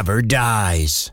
Never dies.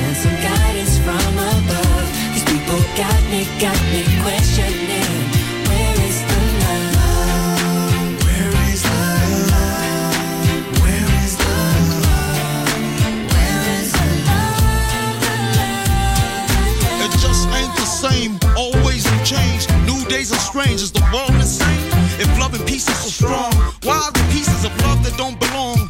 got me, got me questioning. Where is the love? Where is the love? Where is the love? Where is the love? The? It just ain't the same. Always in change. New days are strange. Is the world insane? If love and peace is so strong, why are the pieces of love that don't belong?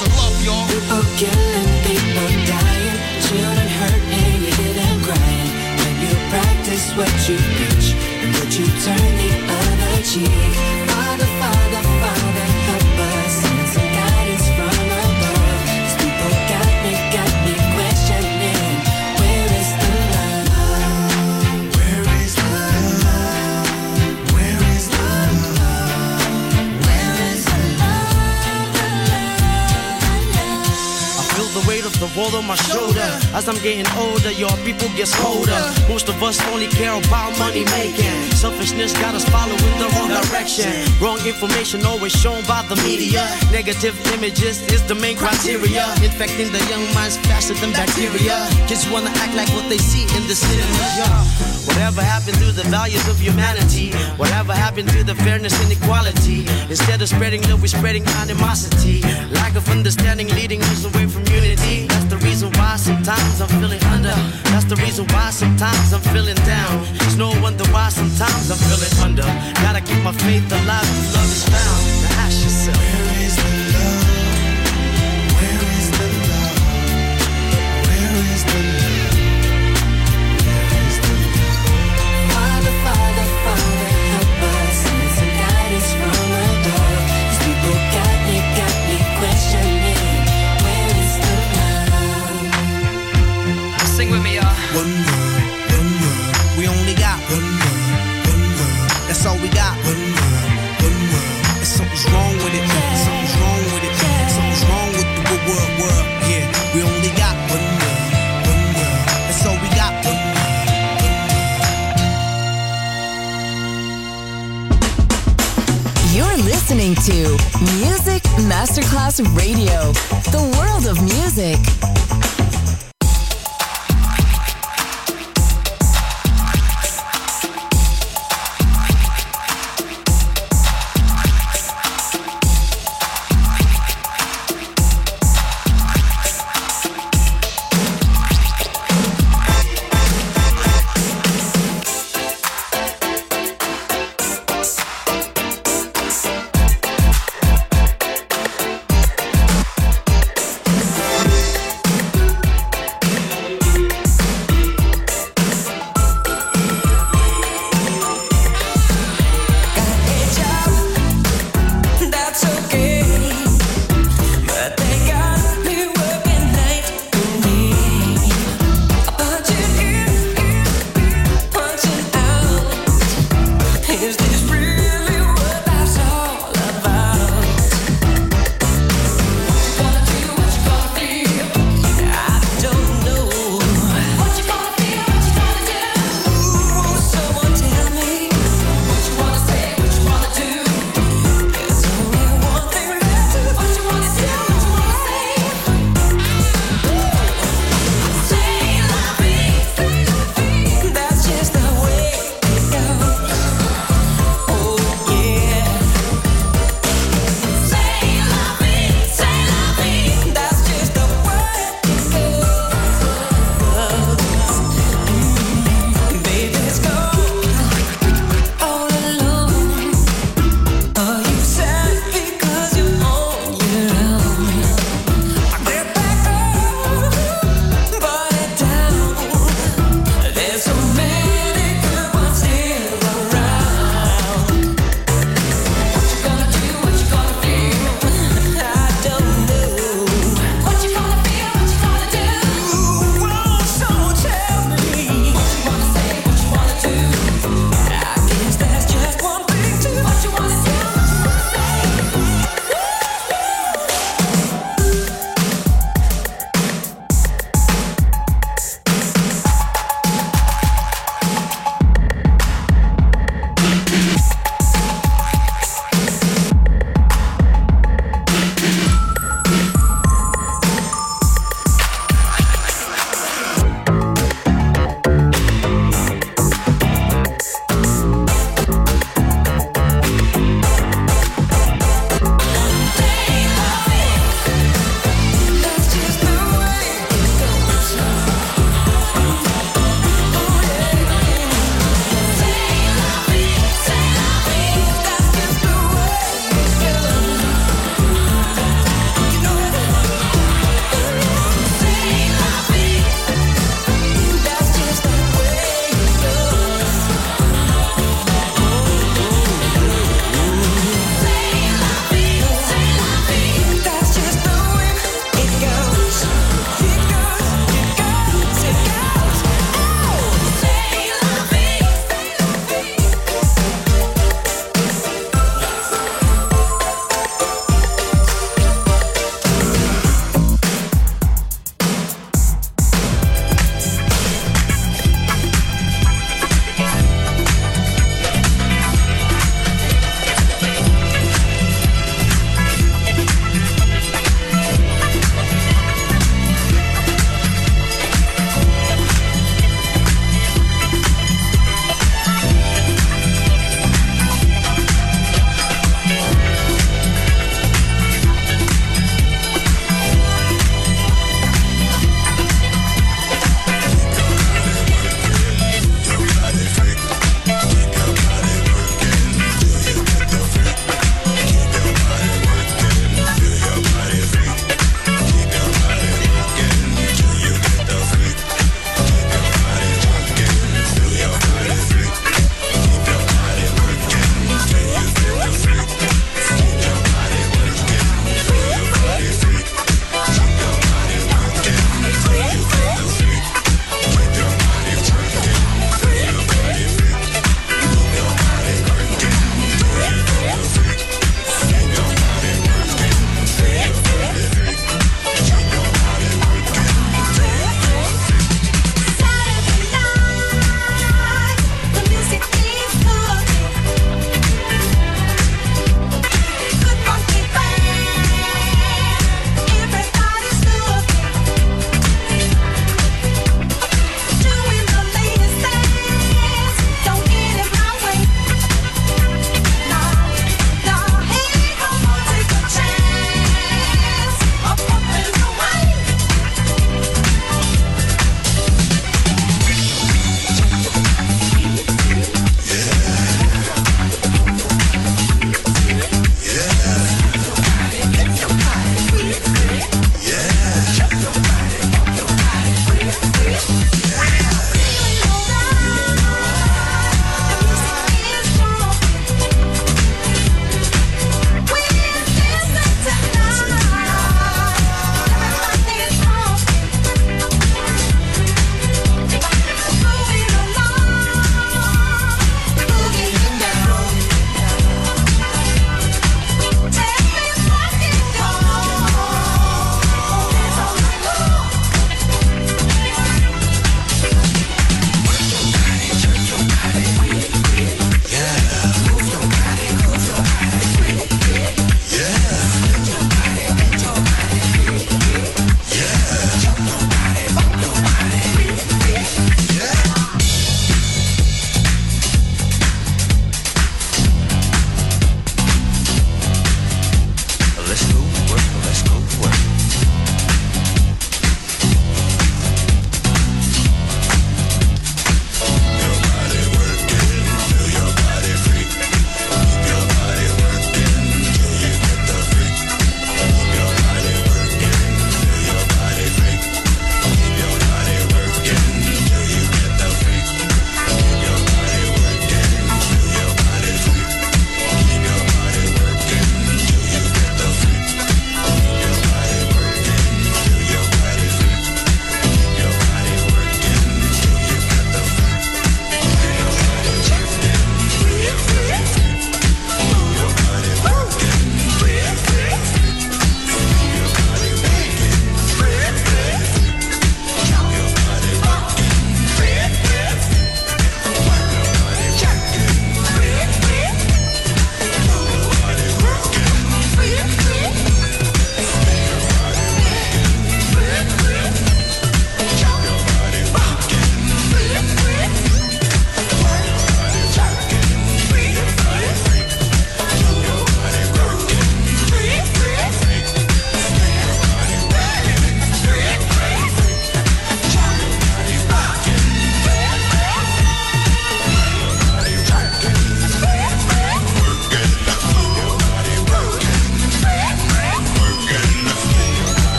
know. Where's love, y'all? People killing, people dying, children hurt and you hear them crying. When you practice what you preach, and would you turn the other cheek? The world on my shoulder. As I'm getting older, your people get colder. Most of us only care about money making. Selfishness got us following the wrong direction. Wrong information always shown by the media. Negative images is the main criteria. Infecting the young minds faster than bacteria. Kids wanna act like what they see in the cinema. Whatever happened to the values of humanity? Whatever happened to the fairness and equality? Instead of spreading love, we're spreading animosity. Lack of understanding leading us away from unity. That's the reason why sometimes I'm feeling under. That's the reason why sometimes I'm feeling down. It's no wonder why sometimes I'm feeling under. Gotta keep my faith alive love is found. Now ask yourself. Where is the love? Where is the love? Where is the love? One world, one world. We only got one world, one world. That's all we got. One world, one world. And something's wrong with it. Something's wrong with it. Something's wrong with the wo- world, world. Yeah, we only got one world, one world. That's all we got. One world, one world. You're listening to Music Masterclass Radio, the world of music.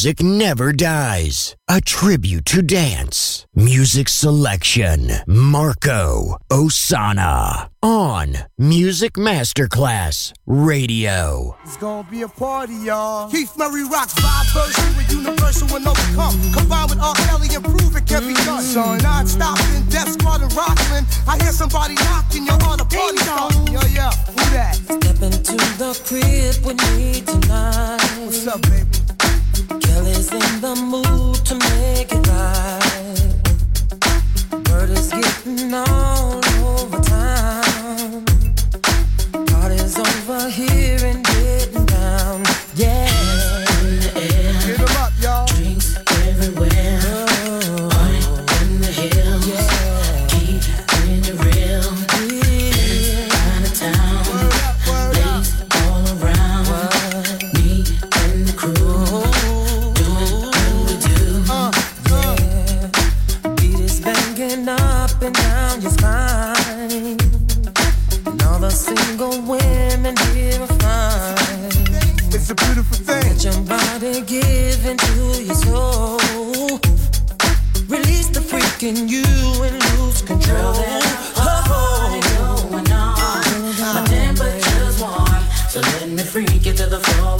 Music never dies. A tribute to dance. Music selection. Marco Ossanna. On Music Masterclass Radio. It's gonna be a party, y'all. Keith Murray rocks vibe version with universal and overcome. Combined with R. Kelly and prove it can be mm. done. So non stopping, Def Squad and Rockland. I hear somebody knocking, your heart a party starting. Yo, yo, who that? Step into the crib with me tonight. What's up, baby? Kelly's in the mood to make it right. Is getting all over. Party's over here and getting down. Yeah. The single women here are. It's a beautiful thing. Let your body give into your soul. Release the freak in you and lose control. My temperature's warm, so let me freak you to the floor while the bass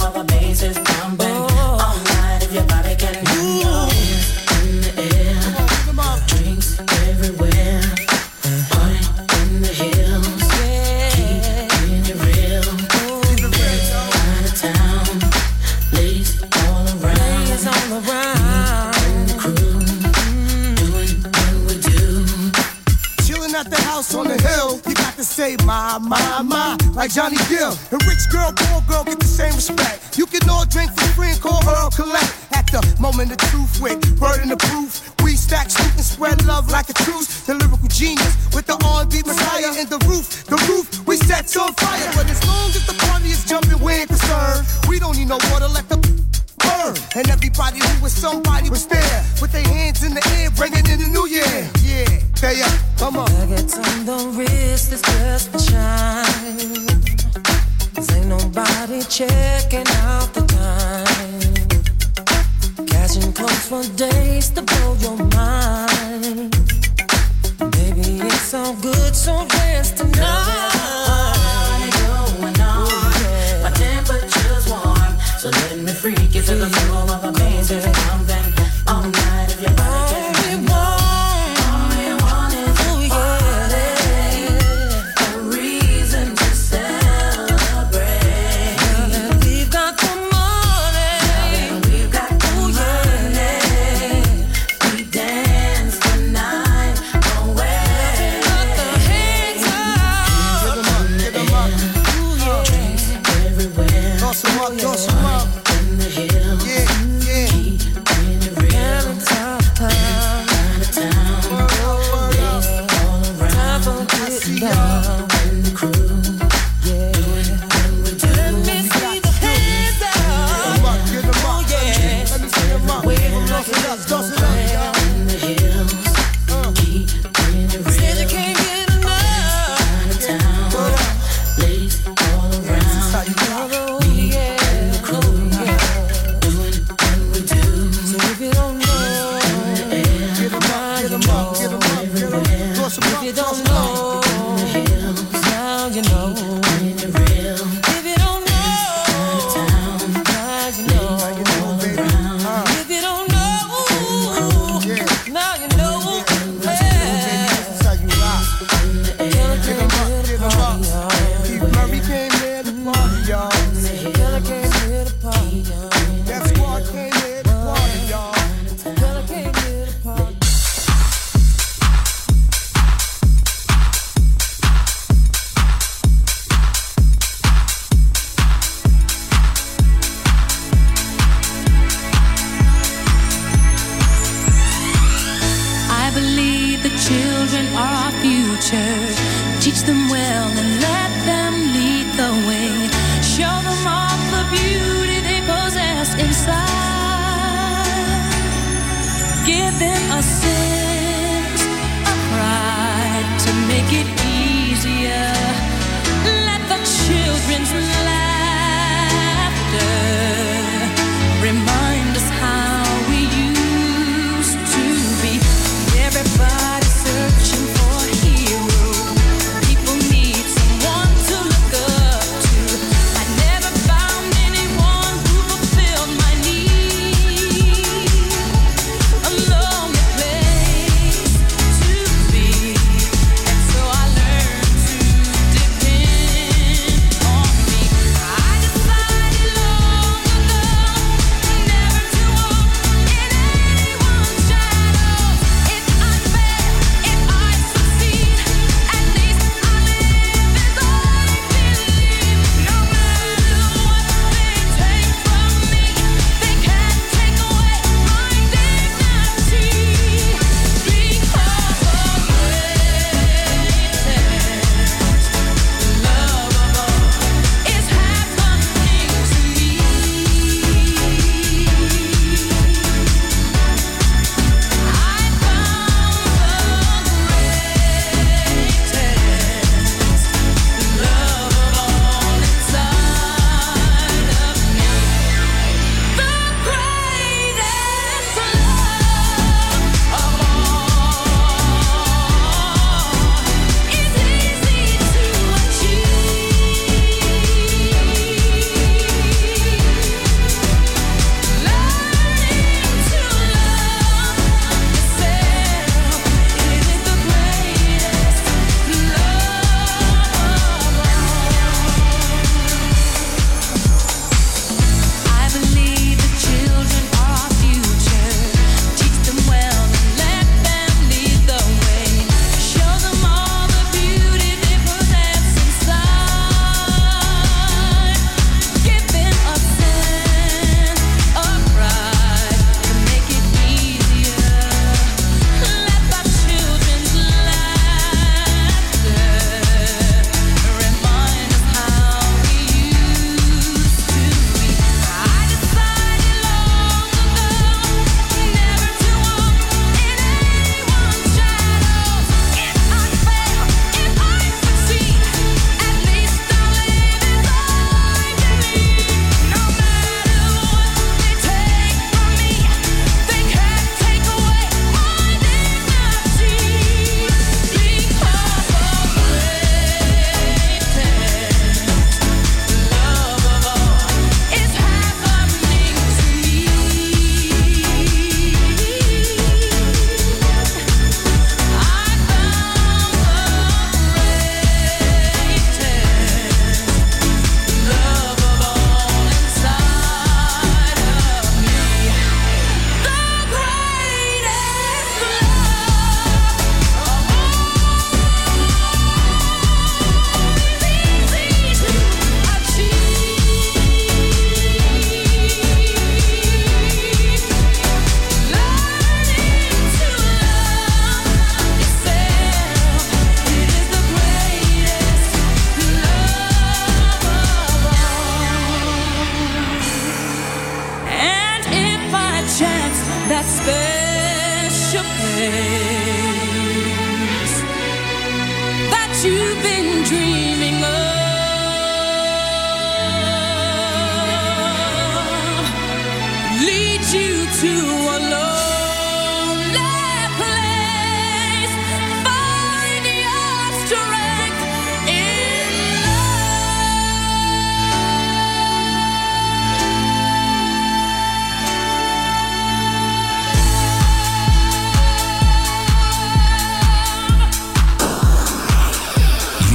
for getting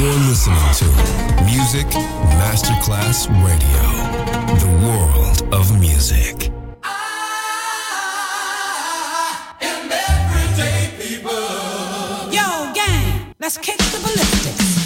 You're listening to Music Masterclass Radio, the world of music. I am everyday people. Yo, gang, let's kick the ballistics.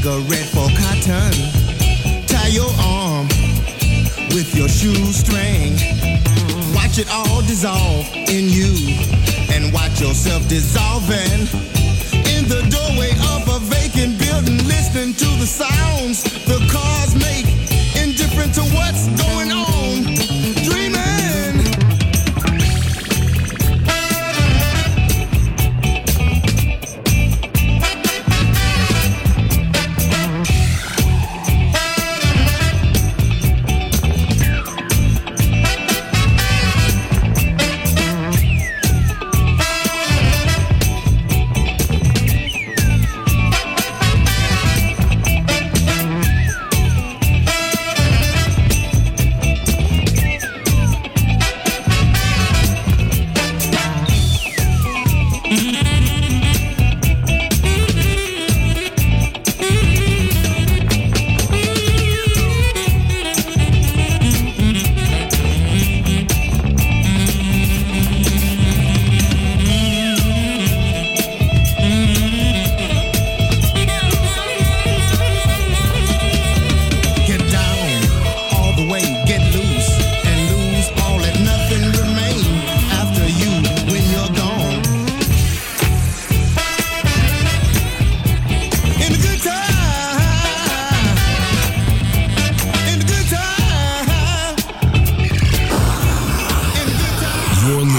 cigarette for cotton. Tie your arm with your shoestring. Watch it all dissolve in you and watch yourself dissolving.